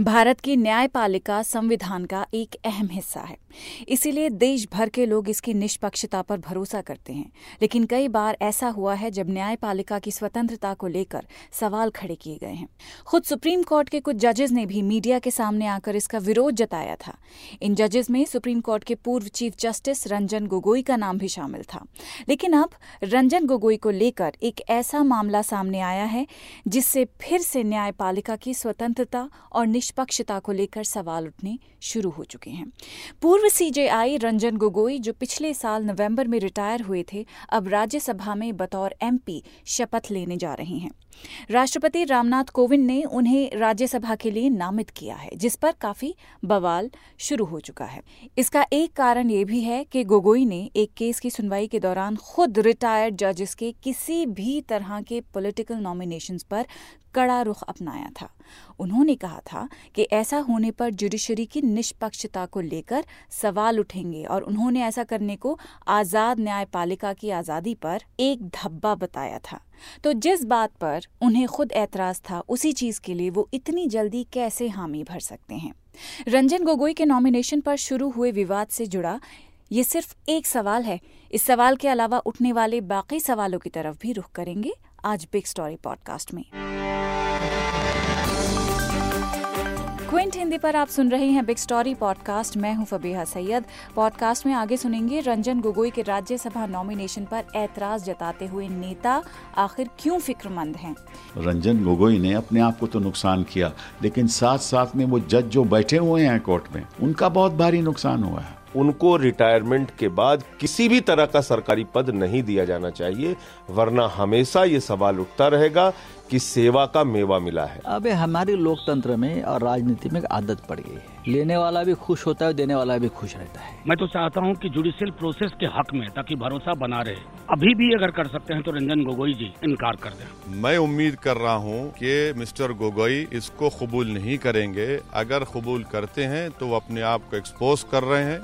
भारत की न्यायपालिका संविधान का एक अहम हिस्सा है। इसीलिए देश भर के लोग इसकी निष्पक्षता पर भरोसा करते हैं। लेकिन कई बार ऐसा हुआ है जब न्यायपालिका की स्वतंत्रता को लेकर सवाल खड़े किए गए हैं। खुद सुप्रीम कोर्ट के कुछ जजेस ने भी मीडिया के सामने आकर इसका विरोध जताया था। इन जजेस में सुप्रीम कोर्ट के पूर्व चीफ जस्टिस रंजन गोगोई का नाम भी शामिल था। लेकिन अब रंजन गोगोई को लेकर एक ऐसा मामला सामने आया है, जिससे फिर से न्यायपालिका की स्वतंत्रता और निष्पक्षता को लेकर सवाल उठने शुरू हो चुके हैं। पूर्व सीजेआई रंजन गोगोई, जो पिछले साल नवंबर में रिटायर हुए थे, अब राज्यसभा में बतौर एमपी शपथ लेने जा रहे हैं। राष्ट्रपति रामनाथ कोविंद ने उन्हें राज्यसभा के लिए नामित किया है, जिस पर काफ़ी बवाल शुरू हो चुका है। इसका एक कारण ये भी है कि गोगोई ने एक केस की सुनवाई के दौरान खुद रिटायर्ड जजेस के किसी भी तरह के पॉलिटिकल नॉमिनेशंस पर कड़ा रुख अपनाया था। उन्होंने कहा था कि ऐसा होने पर जुडिशरी की निष्पक्षता को लेकर सवाल उठेंगे और उन्होंने ऐसा करने को आज़ाद न्यायपालिका की आज़ादी पर एक धब्बा बताया था। तो जिस बात पर उन्हें खुद एतराज़ था, उसी चीज़ के लिए वो इतनी जल्दी कैसे हामी भर सकते हैं? रंजन गोगोई के नॉमिनेशन पर शुरू हुए विवाद से जुड़ा ये सिर्फ़ एक सवाल है। इस सवाल के अलावा उठने वाले बाकी सवालों की तरफ़ भी रुख करेंगे आज बिग स्टोरी पॉडकास्ट में। क्विंट हिंदी पर आप सुन रहे हैं बिग स्टोरी पॉडकास्ट। मैं हूँ फबीहा सैयद। पॉडकास्ट में आगे सुनेंगे रंजन गोगोई के राज्यसभा नॉमिनेशन पर ऐतराज जताते हुए नेता। आखिर क्यों फिक्रमंद हैं? रंजन गोगोई ने अपने आप को तो नुकसान किया लेकिन साथ साथ में वो जज जो बैठे हुए हैं कोर्ट में उनका बहुत भारी नुकसान हुआ है। उनको रिटायरमेंट के बाद किसी भी तरह का सरकारी पद नहीं दिया जाना चाहिए वरना हमेशा ये सवाल उठता रहेगा कि सेवा का मेवा मिला है। अब हमारे लोकतंत्र में और राजनीति में आदत पड़ गई है। लेने वाला भी खुश होता है देने वाला भी खुश रहता है। मैं तो चाहता हूँ कि जुडिशियल प्रोसेस के हक में ताकि भरोसा बना रहे। अभी भी अगर कर सकते हैं तो रंजन गोगोई जी इनकार कर दें। मैं उम्मीद कर रहा हूँ कि मिस्टर गोगोई इसको कबूल नहीं करेंगे। अगर कबूल करते हैं तो वो अपने आप को एक्सपोज कर रहे हैं।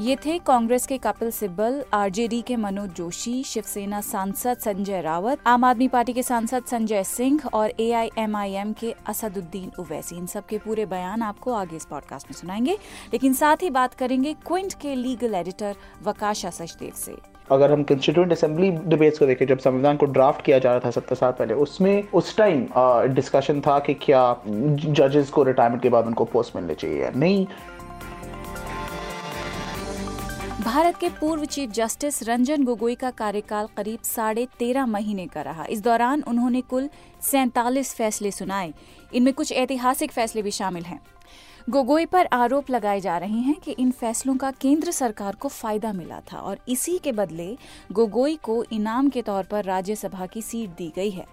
ये थे कांग्रेस के कपिल सिब्बल, आरजेडी के मनोज जोशी, शिवसेना सांसद संजय रावत, आम आदमी पार्टी के सांसद संजय सिंह और एआईएमआईएम के असदुद्दीन उवैसी। इन सब के पूरे बयान आपको आगे इस पॉडकास्ट में सुनाएँगे। लेकिन साथ ही बात करेंगे क्विंट के लीगल एडिटर वकाशा सचदेव से। अगर हम कंस्टिट्यूंट असेंबली डिबेट्स को देखें, जब संविधान को ड्राफ्ट किया जा रहा था सत्तर साल पहले, उसमें उस टाइम डिस्कशन था कि क्या जजेस को रिटायरमेंट के बाद उनको पोस्ट मिलने चाहिए या नहीं। भारत के पूर्व चीफ जस्टिस रंजन गोगोई का कार्यकाल करीब साढ़े तेरह महीने का रहा। इस दौरान उन्होंने कुल सैतालीस फैसले सुनाए। इनमें कुछ ऐतिहासिक फैसले भी शामिल हैं। गोगोई पर आरोप लगाए जा रहे हैं कि इन फैसलों का केंद्र सरकार को फ़ायदा मिला था और इसी के बदले गोगोई को इनाम के तौर पर राज्यसभा की सीट दी गई है।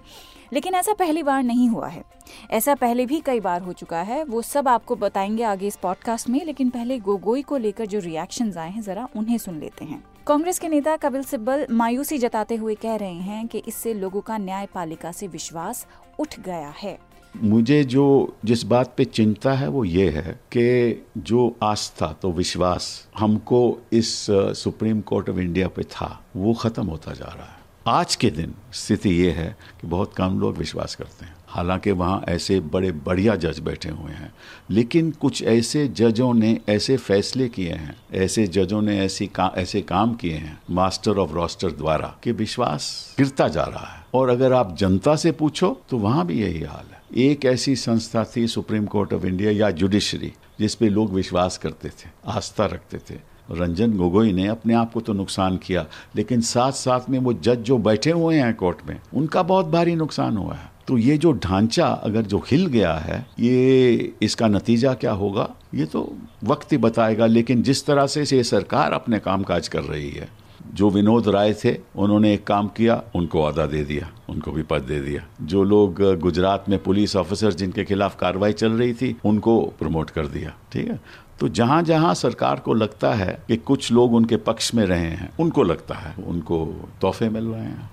लेकिन ऐसा पहली बार नहीं हुआ है। ऐसा पहले भी कई बार हो चुका है। वो सब आपको बताएँगे आगे इस पॉडकास्ट में, लेकिन पहले गोगोई को लेकर जो रिएक्शन आए हैं, जरा उन्हें सुन लेते हैं। कांग्रेस के नेता कपिल सिब्बल मायूसी जताते हुए कह रहे हैं कि इससे लोगों का न्यायपालिका से विश्वास उठ गया है। मुझे जो, जिस बात पे चिंता है, वो ये है कि जो आस्था तो विश्वास हमको इस सुप्रीम कोर्ट ऑफ़ इंडिया पे था, वो खत्म होता जा रहा है। आज के दिन स्थिति ये है कि बहुत कम लोग विश्वास करते हैं। हालाँकि वहाँ ऐसे बड़े बढ़िया जज बैठे हुए हैं लेकिन कुछ ऐसे जजों ने ऐसे फैसले किए हैं ऐसे जजों ने ऐसी का, ऐसे काम किए हैं मास्टर ऑफ़ रोस्टर द्वारा कि विश्वास गिरता जा रहा है। और अगर आप जनता से पूछो तो वहाँ भी यही हाल है। एक ऐसी संस्था थी सुप्रीम कोर्ट ऑफ़ इंडिया या जुडिशरी जिसपे लोग विश्वास करते थे आस्था रखते थे। रंजन गोगोई ने अपने आप को तो नुकसान किया, लेकिन साथ साथ में वो जज जो बैठे हुए हैं कोर्ट में, उनका बहुत भारी नुकसान हुआ है। तो ये जो ढांचा अगर जो हिल गया है, ये इसका नतीजा क्या होगा? ये तो वक्त ही बताएगा, लेकिन जिस तरह से ये सरकार अपने कामकाज कर रही है, जो विनोद राय थे, उन्होंने एक काम किया, उनको अदा दे दिया, उनको भी पद दे दिया। जो लोग गुजरात में पुलिस ऑफिसर जिनके खिलाफ कार्रवाई चल रही थी, उनको प्रमोट कर दिया, ठीक है? तो जहाँ जहाँ सरकार को लगता है कि कुछ लोग उनके पक्ष में रहे हैं उनको लगता है उनको तोहफे मिल रहे हैं।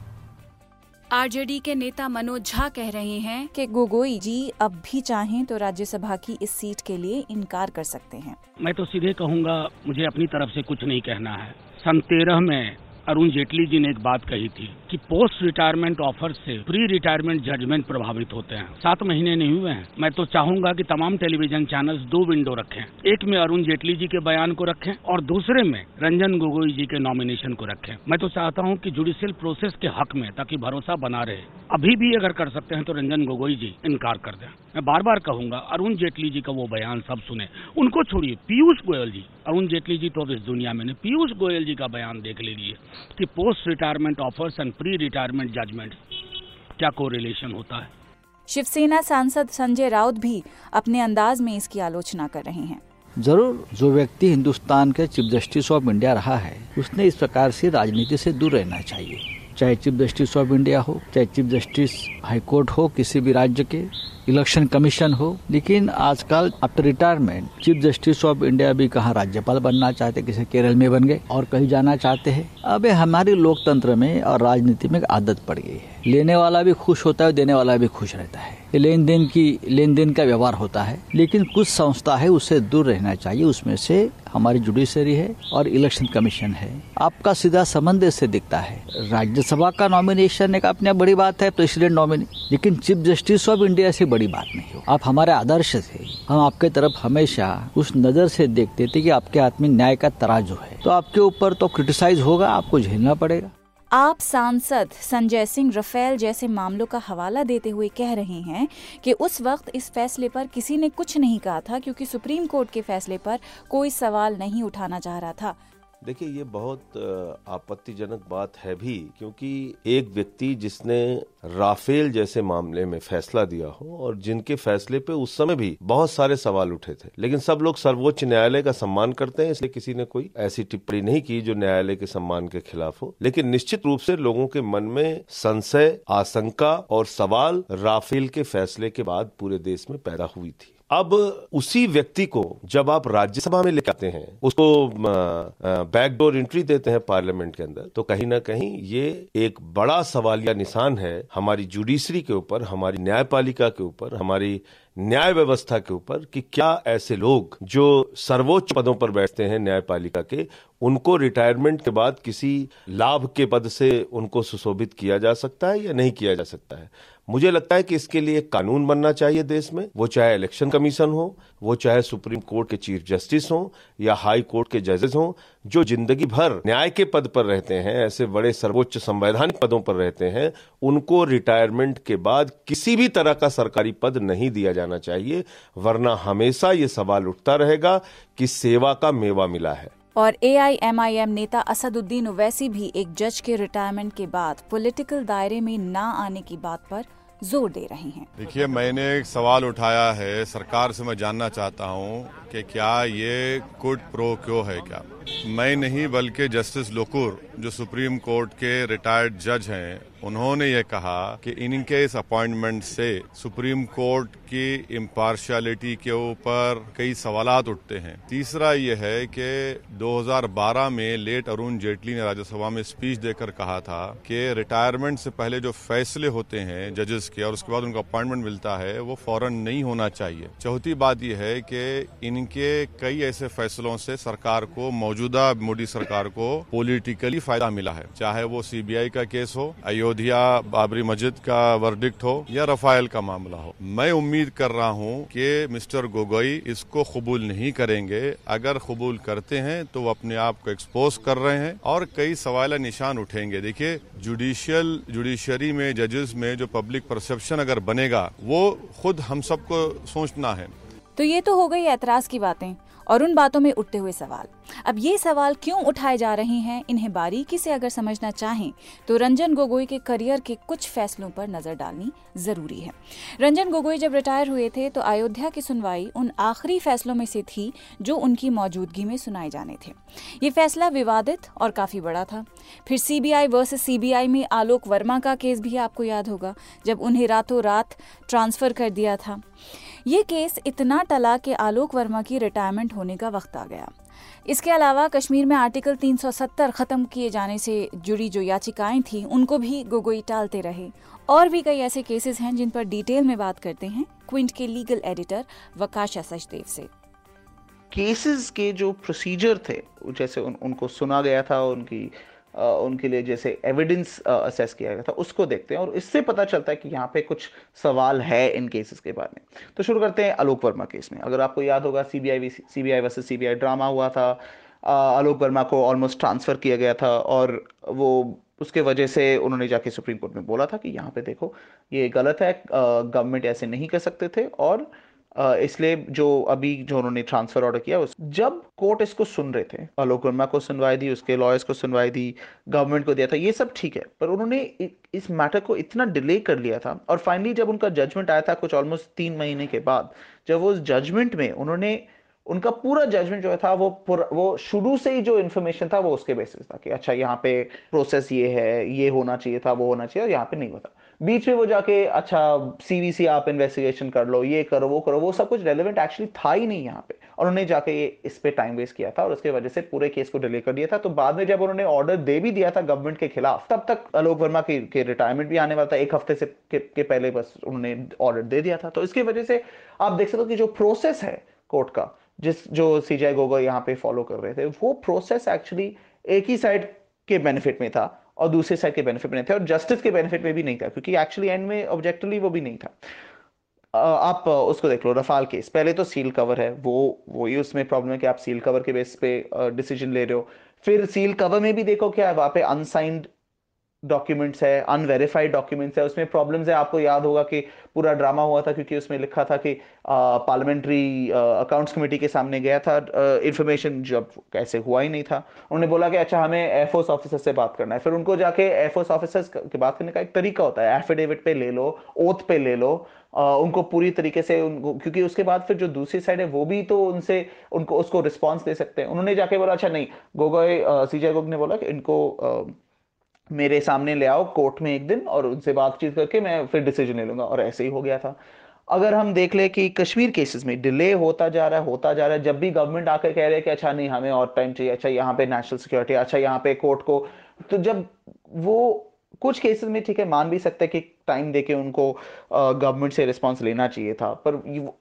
आरजेडी के नेता मनोज झा कह रहे हैं कि गोगोई जी अब भी चाहें तो राज्यसभा की इस सीट के लिए इनकार कर सकते हैं। मैं तो सीधे कहूँगा मुझे अपनी तरफ़ से कुछ नहीं कहना है। सन तेरह में अरुण जेटली जी ने एक बात कही थी कि पोस्ट रिटायरमेंट ऑफ़र से प्री रिटायरमेंट जजमेंट प्रभावित होते हैं। सात महीने नहीं हुए हैं। मैं तो चाहूँगा कि तमाम टेलीविज़न चैनल्स दो विंडो रखें। एक में अरुण जेटली जी के बयान को रखें और दूसरे में रंजन गोगोई जी के नॉमिनेशन को रखें। मैं तो चाहता हूँ कि जुडिशियल प्रोसेस के हक में ताकि भरोसा बना रहे। अभी भी अगर कर सकते हैं तो रंजन गोगोई जी इनकार कर दें। मैं बार बार कहूँगा अरुण जेटली जी का वो बयान सब सुने। उनको छोड़िए पीयूष गोयल जी। अरुण जेटली जी तो अब इस दुनिया में नहीं पीयूष गोयल जी का बयान देख लीजिए कि post retirement offers and pre retirement judgement क्या कोरिलेशन होता है? शिवसेना सांसद संजय राउत भी अपने अंदाज में इसकी आलोचना कर रहे हैं। ज़रूर जो व्यक्ति हिंदुस्तान के चीफ जस्टिस ऑफ़ इंडिया रहा है उसने इस प्रकार से राजनीति से दूर रहना चाहिए। चाहे चीफ जस्टिस ऑफ़ इंडिया हो चाहे चीफ जस्टिस हाईकोर्ट हो किसी भी राज्य के इलेक्शन कमीशन हो, लेकिन आजकल after retirement chief justice of India भी कहा राज्यपाल बनना चाहते किसी केरल में बन गए और कहीं जाना चाहते हैं। अब हमारे लोकतंत्र में और राजनीति में आदत पड़ गई है। लेने वाला भी खुश होता है देने वाला भी खुश रहता है। लेन देन की लेन देन का व्यवहार होता है, लेकिन कुछ संस्था है, उससे दूर रहना चाहिए, उसमें से हमारी जुडिशरी है और इलेक्शन कमीशन है। आपका सीधा संबंध इससे दिखता है। राज्यसभा का नॉमिनेशन एक अपने बड़ी बात है प्रेसिडेंट नॉमिनी लेकिन चीफ जस्टिस ऑफ़ इंडिया से बड़ी बात नहीं हो आप हमारे आदर्श थे। हम आपके तरफ़ हमेशा उस नज़र से देखते थे कि आपके हाथ में न्याय का तराजू है। तो आपके ऊपर तो क्रिटिसाइज होगा, आपको झेलना पड़ेगा। आप सांसद संजय सिंह रफेल जैसे मामलों का हवाला देते हुए कह रहे हैं कि उस वक्त इस फैसले पर किसी ने कुछ नहीं कहा था, क्योंकि सुप्रीम कोर्ट के फैसले पर कोई सवाल नहीं उठाना चाह रहा था। देखिए, ये बहुत आपत्तिजनक बात है भी, क्योंकि एक व्यक्ति जिसने राफेल जैसे मामले में फैसला दिया हो और जिनके फैसले पे उस समय भी बहुत सारे सवाल उठे थे, लेकिन सब लोग सर्वोच्च न्यायालय का सम्मान करते हैं, इसलिए किसी ने कोई ऐसी टिप्पणी नहीं की जो न्यायालय के सम्मान के खिलाफ हो। लेकिन निश्चित रूप से लोगों के मन में संशय, आशंका और सवाल राफेल के फैसले के बाद पूरे देश में पैदा हुई थी। अब उसी व्यक्ति को जब आप राज्यसभा में ले आते हैं, उसको बैकडोर एंट्री देते हैं पार्लियामेंट के अंदर तो कहीं ना कहीं ये एक बड़ा सवालिया निशान है हमारी जुडिशरी के ऊपर, हमारी न्यायपालिका के ऊपर, हमारी न्याय व्यवस्था के ऊपर कि क्या ऐसे लोग जो सर्वोच्च पदों पर बैठते हैं न्यायपालिका के उनको रिटायरमेंट के बाद किसी लाभ के पद से उनको सुशोभित किया जा सकता है या नहीं किया जा सकता है? मुझे लगता है कि इसके लिए कानून बनना चाहिए देश में। वो चाहे इलेक्शन कमीशन हो, वो चाहे सुप्रीम कोर्ट के चीफ जस्टिस हो या हाई कोर्ट के जजेस हो, जो ज़िंदगी भर न्याय के पद पर रहते हैं, ऐसे बड़े सर्वोच्च संवैधानिक पदों पर रहते हैं, उनको रिटायरमेंट के बाद किसी भी तरह का सरकारी पद नहीं दिया जाना चाहिए, वरना हमेशा ये सवाल उठता रहेगा कि सेवा का मेवा मिला है। और एआईएमआईएम नेता असदुद्दीन ओवैसी भी एक जज के रिटायरमेंट के बाद पॉलिटिकल दायरे में ना आने की बात पर ज़ोर दे रहे हैं। देखिए, मैंने एक सवाल उठाया है, सरकार से मैं जानना चाहता हूँ कि क्या ये कुट प्रो क्यों है क्या? मैं नहीं, बल्कि जस्टिस लोकुर, जो सुप्रीम कोर्ट के रिटायर्ड जज हैं उन्होंने ये कहा कि इनके इस अपॉइंटमेंट से सुप्रीम कोर्ट की इम्पार्शियलिटी के ऊपर कई सवाल उठते हैं। तीसरा ये है कि 2012 में लेट अरुण जेटली ने राज्यसभा में स्पीच देकर कहा था कि रिटायरमेंट से पहले जो फैसले होते हैं जजेस के और उसके बाद उनका अपॉइंटमेंट मिलता है, वो फ़ौरन नहीं होना चाहिए। चौथी बात यह है कि इनके कई ऐसे फैसलों से सरकार को मौजूदा मोदी सरकार को पॉलिटिकली फ़ायदा मिला है। चाहे वो सीबीआई का केस हो, अयोध्या अयोध्या बाबरी मस्जिद का वर्डिक्ट हो या रफाइल का मामला हो। मैं उम्मीद कर रहा हूँ कि मिस्टर गोगोई इसको कबूल नहीं करेंगे। अगर कबूल करते हैं तो वो अपने आप को एक्सपोज कर रहे हैं और कई सवाल निशान उठेंगे। देखिए जुडिशियल जुडिशरी में जजेस में जो पब्लिक परसेप्शन अगर बनेगा, वो खुद हम सबको सोचना है। तो ये तो हो गई ऐतराज की बातें। और उन बातों में उठते हुए सवाल, अब ये सवाल क्यों उठाए जा रहे हैं? इन्हें बारीकी से अगर समझना चाहें तो रंजन गोगोई के करियर के कुछ फैसलों पर नज़र डालनी ज़रूरी है। रंजन गोगोई जब रिटायर हुए थे तो अयोध्या की सुनवाई उन आखिरी फैसलों में से थी, जो उनकी मौजूदगी में सुनाए जाने थे। ये फैसला विवादित और काफ़ी बड़ा था। फिर सीबीआई वर्सेस सीबीआई में आलोक वर्मा का केस भी आपको याद होगा, जब उन्हें रातों रात ट्रांसफ़र कर दिया था। ये केस इतना टला कि आलोक वर्मा की रिटायरमेंट होने का वक्त आ गया। इसके अलावा कश्मीर में आर्टिकल 370 खत्म किए जाने से जुड़ी जो याचिकाएँ थी उनको भी गोगोई टालते रहे। और भी कई ऐसे केसेस हैं जिन पर डिटेल में बात करते हैं क्विंट के लीगल एडिटर वकाशा सचदेव से। केसेस के जो प्रोसीजर थे जैसे उन, उनको सुना गया था उनकी उनके लिए जैसे एविडेंस असेस किया गया था, उसको देखते हैं और इससे पता चलता है कि यहाँ पे कुछ सवाल है इन केसेस के बारे में। तो शुरू करते हैं आलोक वर्मा केस में। अगर आपको याद होगा CBI CBI versus CBI drama हुआ था। आलोक वर्मा को ऑलमोस्ट ट्रांसफ़र किया गया था और वो, उसके वजह से उन्होंने जाके सुप्रीम कोर्ट में बोला था कि यहाँ पे देखो, ये गलत है गवर्नमेंट ऐसे नहीं कर सकते थे और इसलिए जो अभी जो उन्होंने ट्रांसफ़र ऑर्डर किया, उस, जब कोर्ट इसको सुन रहे थे, आलोक वर्मा को सुनवाई दी, उसके लॉयर्स को सुनवाई दी गवर्नमेंट को दिया था, ये सब ठीक है, पर उन्होंने इस मैटर को इतना डिले कर लिया था, और फाइनली जब उनका जजमेंट आया था कुछ ऑलमोस्ट तीन महीने के बाद, जब वो उस जजमेंट में उन्होंने, उनका पूरा जजमेंट जो था वो वो शुरू से ही जो इन्फॉर्मेशन था वो उसके बेसिस था कि अच्छा यहाँ पे प्रोसेस ये है, ये होना चाहिए था, वो होना चाहिए और यहाँ पे नहीं होता। बीच में वो जाके अच्छा सीवीसी आप इन्वेस्टिगेशन कर लो ये करो वो करो। वो सब कुछ रेलिवेंट एक्चुअली था ही नहीं यहाँ पे। और उन्होंने जाके ये इस पे टाइम वेस्ट किया था और उसके वजह से पूरे केस को डिले कर दिया था। तो बाद में जब उन्होंने ऑर्डर दे भी दिया था गवर्नमेंट के खिलाफ तब तक आलोक वर्मा की के रिटायरमेंट भी आने वाला था। एक हफ़्ते से के, के पहले बस उन्होंने ऑर्डर दे दिया था। तो इसकी वजह से आप देख सकते हो कि जो प्रोसेस है कोर्ट का जिस जो सीजाई गोगो यहाँ पे फॉलो कर रहे थे वो प्रोसेस एक्चुअली एक ही साइड के बेनिफिट में था। और दूसरे साइड के बेनिफिट में नहीं था और जस्टिस के बेनिफिट में भी नहीं था, क्योंकि एक्चुअली एंड में ऑब्जेक्टिवली वो भी नहीं था। आप उसको देख लो रफाल केस पहले तो सील कवर है, वो, वही उसमें प्रॉब्लम है कि आप सील कवर के बेस पे डिसीज़न ले रहे हो। फिर सील कवर में भी देखो क्या है, वहाँ पे अनसाइंड डॉक्यूमेंट्स है अनवेरीफाइड डॉक्यूमेंट्स है उसमें प्रॉब्लम्स है। आपको याद होगा कि पूरा ड्रामा हुआ था क्योंकि उसमें लिखा था कि पार्लियामेंट्री अकाउंट्स कमेटी के सामने गया था इंफॉर्मेशन जब कैसे हुआ ही नहीं था। उन्होंने बोला कि अच्छा हमें एयरफोर्स ऑफिसर से बात करना है। फिर उनको जाके एयरफोर्स ऑफिसर्स की बात करने का एक तरीका होता है। एफिडेविट पे ले लो ओथ पे ले लो आ, उनको पूरी तरीके से उनको क्योंकि उसके बाद फिर जो दूसरी साइड है वो भी तो उनसे उनको उसको रिस्पॉन्स दे सकते हैं। उन्होंने जाके बोला अच्छा नहीं। गोगोई सीजे गोग ने बोला कि इनको आ, मेरे सामने ले आओ कोर्ट में एक दिन और उनसे बातचीत करके मैं फिर डिसीज़न ले लूँगा। और ऐसे ही हो गया था। अगर हम देख ले कि कश्मीर केसेस में डिले होता जा रहा है, होता जा रहा है, जब भी गवर्नमेंट आकर कह रहे हैं कि अच्छा नहीं, हमें और टाइम चाहिए अच्छा यहाँ पे नेशनल सिक्योरिटी अच्छा यहाँ पे कोर्ट को तो जब वो कुछ केसेस में ठीक है, मान भी सकते हैं कि टाइम देके उनको गवर्नमेंट से रिस्पॉन्स लेना चाहिए था, पर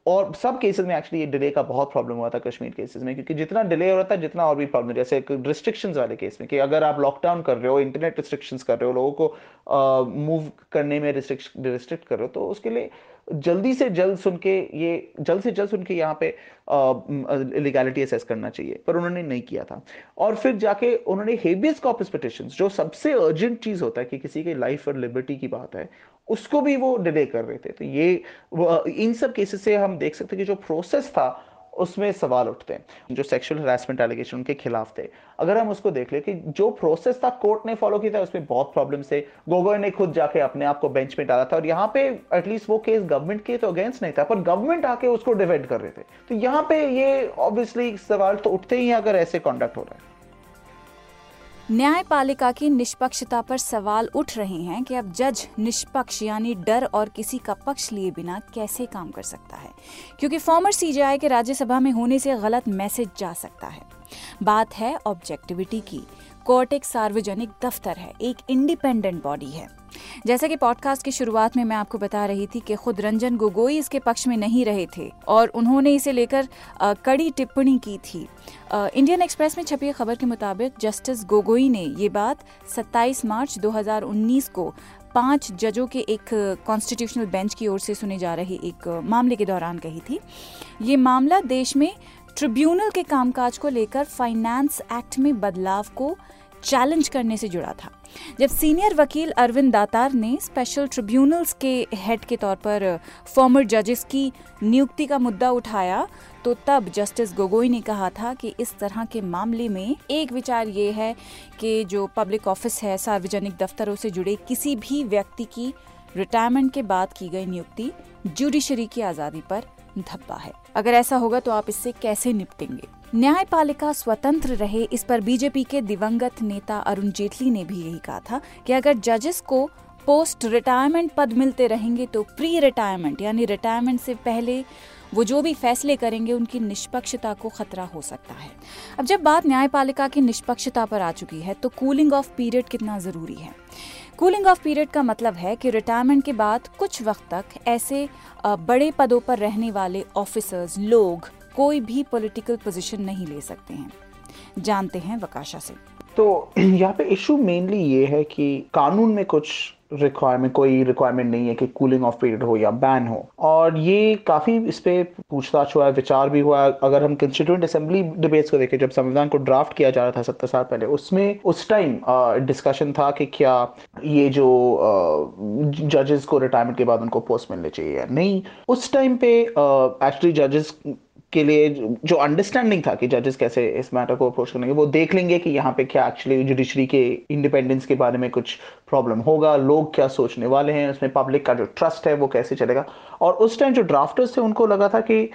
और सब केसेस में एक्चुअली ये डिले का बहुत प्रॉब्लम हुआ था कश्मीर केसेस में, क्योंकि जितना डिले हो रहा था, जितना और भी प्रॉब्लम जैसे रिस्ट्रिक्शंस वाले केस में कि अगर आप लॉकडाउन कर रहे हो इंटरनेट रिस्ट्रिक्शंस कर रहे हो, लोगों को मूव करने में रिस्ट्रिक्ट कर रहे हो तो उसके लिए जल्दी से जल्द सुन के ये, जल्द से जल्द सुन के यहाँ पे लीगैलिटी असेस करना चाहिए, पर उन्होंने नहीं किया था। और फिर जाके उन्होंने हेबियस कॉपस पिटिशन जो सबसे अर्जेंट चीज़ होता है कि किसी के लाइफ और लिबर्टी की बात है, उसको भी वो डिले कर रहे थे। तो ये इन सब केसेस से हम देख सकते कि जो प्रोसेस था उसमें सवाल उठते हैं, जो सेक्सुअल हरासमेंट एलिगेशन उनके खिलाफ थे। अगर हम उसको देख ले कि जो प्रोसेस था कोर्ट ने फॉलो किया था, उसमें बहुत प्रॉब्लम थे। गोगोई ने खुद जाके अपने आप को बेंच में डाला था और यहाँ पे एटलीस्ट वो केस गवर्नमेंट के तो अगेंस्ट नहीं था, पर गवर्नमेंट आके उसको डिफेंड कर रहे थे। तो यहाँ पे ये ऑब्वियसली सवाल तो उठते ही अगर ऐसे कॉन्डक्ट हो रहा है। न्यायपालिका की निष्पक्षता पर सवाल उठ रहे हैं कि अब जज निष्पक्ष यानी डर और किसी का पक्ष लिए बिना कैसे काम कर सकता है? क्योंकि फॉर्मर सीजीआई के राज्यसभा में होने से गलत मैसेज जा सकता है। बात है ऑब्जेक्टिविटी की। कोर्ट एक सार्वजनिक दफ्तर है। एक इंडिपेंडेंट बॉडी है। जैसा कि पॉडकास्ट की शुरुआत में मैं आपको बता रही थी कि खुद रंजन गोगोई इसके पक्ष में नहीं रहे थे और उन्होंने इसे लेकर कड़ी टिप्पणी की थी। इंडियन एक्सप्रेस में छपी खबर के मुताबिक जस्टिस गोगोई ने ये बात 27 मार्च 2019 को पाँच जजों के एक कॉन्स्टिट्यूशनल बेंच की ओर से सुने जा रहे एक मामले के दौरान कही थी। ये मामला देश में ट्रिब्यूनल के कामकाज को लेकर फाइनेंस एक्ट में बदलाव को चैलेंज करने से जुड़ा था। जब सीनियर वकील अरविंद दातार ने स्पेशल ट्रिब्यूनल्स के हेड के तौर पर फॉर्मर जजेस की नियुक्ति का मुद्दा उठाया तो तब जस्टिस गोगोई ने कहा था कि इस तरह के मामले में एक विचार ये है कि जो पब्लिक ऑफ़िस है, सार्वजनिक दफ्तरों से जुड़े किसी भी व्यक्ति की रिटायरमेंट के बाद की गई नियुक्ति जुडिशरी की आज़ादी पर धब्बा है। अगर ऐसा होगा तो आप इससे कैसे निपटेंगे? न्यायपालिका स्वतंत्र रहे, इस पर बीजेपी के दिवंगत नेता अरुण जेटली ने भी यही कहा था कि अगर जजेस को पोस्ट रिटायरमेंट पद मिलते रहेंगे तो प्री रिटायरमेंट, यानी रिटायरमेंट से पहले वो जो भी फैसले करेंगे, उनकी निष्पक्षता को खतरा हो सकता है। अब जब बात न्यायपालिका की निष्पक्षता पर आ चुकी है तो कूलिंग ऑफ़ पीरियड कितना ज़रूरी है? कूलिंग ऑफ़ पीरियड का मतलब है कि रिटायरमेंट के बाद कुछ वक्त तक ऐसे बड़े पदों पर रहने वाले ऑफिसर्स लोग कोई भी पॉलिटिकल पोजीशन नहीं ले सकते हैं। जानते हैं वकाशा से। तो यहाँ पे इशू मेनली ये है कि कानून में कुछ रिक्वायरमेंट कोई रिक्वायरमेंट नहीं है कि कूलिंग ऑफ़ पीरियड हो या बैन हो। और ये काफ़ी इस पर पूछताछ हुआ है, विचार भी हुआ है। अगर हम कंस्टिट्यूंट असेंबली डिबेट्स को देखें, जब संविधान को ड्राफ्ट किया जा रहा था सत्तर साल पहले, उसमें उस टाइम डिस्कशन था कि क्या ये जो जजेस को रिटायरमेंट के बाद उनको पोस्ट मिलने चाहिए या नहीं। उस टाइम पे एक्चुअली जजेस के लिए जो अंडरस्टैंडिंग था कि जजेस कैसे इस मैटर को अप्रोच करेंगे, वो देख लेंगे कि यहाँ पे क्या एक्चुअली जुडिशरी के इंडिपेंडेंस के बारे में कुछ प्रॉब्लम होगा, लोग क्या सोचने वाले हैं, उसमें पब्लिक का जो ट्रस्ट है वो कैसे चलेगा। और उस टाइम जो ड्राफ्टर्स थे, उनको लगा था कि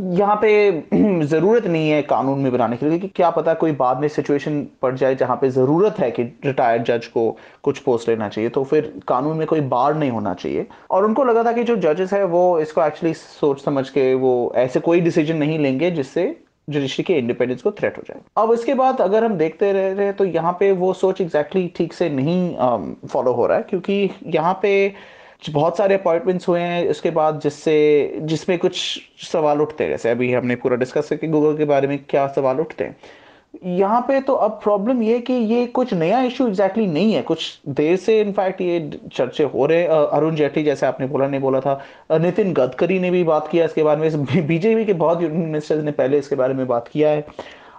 यहाँ पे ज़रूरत नहीं है कानून में बनाने के लिए कि क्या पता कोई बाद में सिचुएशन पड़ जाए जहाँ पे ज़रूरत है कि रिटायर्ड जज को कुछ पोस्ट लेना चाहिए तो फिर कानून में कोई बार नहीं होना चाहिए। और उनको लगा था कि जो जजेस है वो इसको एक्चुअली सोच समझ के वो ऐसे कोई डिसीज़न नहीं लेंगे जिससे जुडिशरी के इंडिपेंडेंस को थ्रेट हो जाए। अब इसके बाद अगर हम देखते रह रहे तो यहाँ पे वो सोच एग्जैक्टली exactly ठीक से नहीं फॉलो हो रहा है, क्योंकि यहाँ पे बहुत सारे अपॉइंटमेंट्स हुए हैं, उसके बाद जिससे, जिसमें कुछ सवाल उठते हैं। जैसे अभी हमने पूरा डिस्कस करके गूगल के बारे में क्या सवाल उठते हैं। यहाँ पे तो अब प्रॉब्लम ये कि ये कुछ नया इशू एग्जैक्टली exactly नहीं है। कुछ देर से इनफैक्ट ये चर्चे हो रहे अरुण जेटली जैसे आपने बोला, नहीं बोला था। नितिन गडकरी ने भी बात किया इसके बारे में। बीजेपी के बहुत मिनिस्टर्स ने पहले इसके बारे में बात किया है।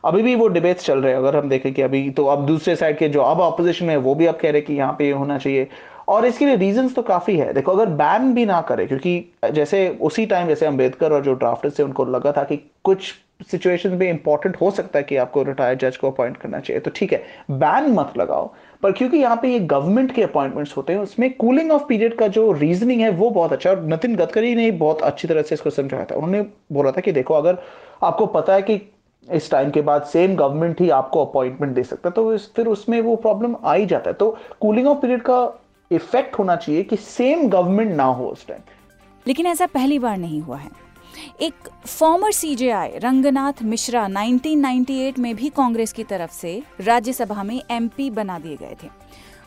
अभी भी वो डिबेट्स चल रहे हैं। अगर हम देखें कि अभी तो अब दूसरे साइड के जो अब ऑपोजिशन है, वो भी अब कह रहे हैं कि यहाँ पे ये होना चाहिए। और इसके लिए रीजन तो काफ़ी है। देखो, अगर बैन भी ना करे, क्योंकि जैसे उसी टाइम जैसे अंबेडकर और जो ड्राफ्टर्स थे, उनको लगा था कि कुछ सिचुएशन में इंपॉर्टेंट हो सकता है कि आपको रिटायर्ड जज को अपॉइंट करना चाहिए। तो ठीक है बैन मत लगाओ। पर क्योंकि यहाँ पे ये गवर्नमेंट के अपॉइंटमेंट्स होते हैं, उसमें कूलिंग ऑफ़ पीरियड का जो रीजनिंग है, वो बहुत अच्छा और नितिन गडकरी ने बहुत अच्छी तरह से इसको समझाया था। उन्होंने बोला था कि देखो, अगर आपको पता है कि इस टाइम के बाद सेम गवर्नमेंट ही आपको अपॉइंटमेंट दे सकता है तो फिर उसमें वो प्रॉब्लम आ ही जाता है। तो कूलिंग ऑफ़ पीरियड का इफ़ेक्ट होना चाहिए कि सेम गवर्नमेंट ना हो उस टाइम लेकिन ऐसा पहली बार नहीं हुआ है. एक फॉर्मर सीजेआई रंगनाथ मिश्रा 1998 में भी कांग्रेस की तरफ़ से राज्यसभा में एमपी बना दिए गए थे.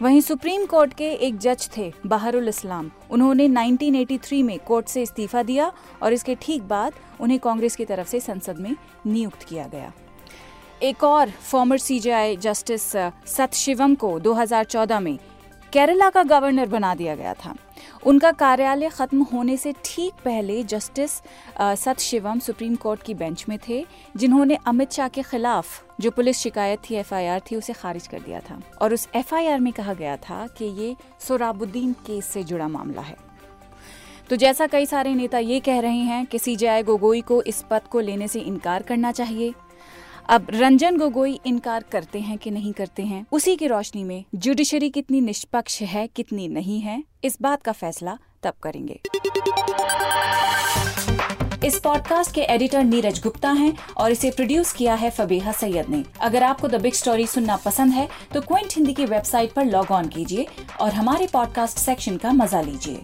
वहीं सुप्रीम कोर्ट के एक जज थे बहरुल इस्लाम. उन्होंने 1983 में कोर्ट से इस्तीफा दिया और इसके ठीक बाद उन्हें कांग्रेस की तरफ़ से संसद में नियुक्त किया गया. एक और फॉर्मर सीजेआई जस्टिस, सत शिवम को 2014 में केरला का गवर्नर बना दिया गया था। उनका कार्यालय खत्म होने से ठीक पहले justice Sathasivam supreme court की बेंच में थे, जिन्होंने अमित शाह के खिलाफ जो पुलिस शिकायत थी, एफआईआर थी, उसे खारिज कर दिया था। और उस एफआईआर में कहा गया था कि ये सोराबुद्दीन केस से जुड़ा मामला है। तो जैसा कई सारे नेता ये कह रहे हैं कि सीजेआई गोगोई को इस पद को लेने से इनकार करना चाहिए। अब रंजन गोगोई इनकार करते हैं कि नहीं करते हैं? उसी की रोशनी में जुडिशरी कितनी निष्पक्ष है, कितनी नहीं है, इस बात का फैसला तब करेंगे। इस पॉडकास्ट के एडिटर नीरज गुप्ता हैं और इसे प्रोड्यूस किया है फबीहा सैयद ने। अगर आपको द बिग स्टोरी सुनना पसंद है तो क्विंट हिंदी की वेबसाइट पर लॉग ऑन कीजिए और हमारे पॉडकास्ट सेक्शन का मज़ा लीजिए।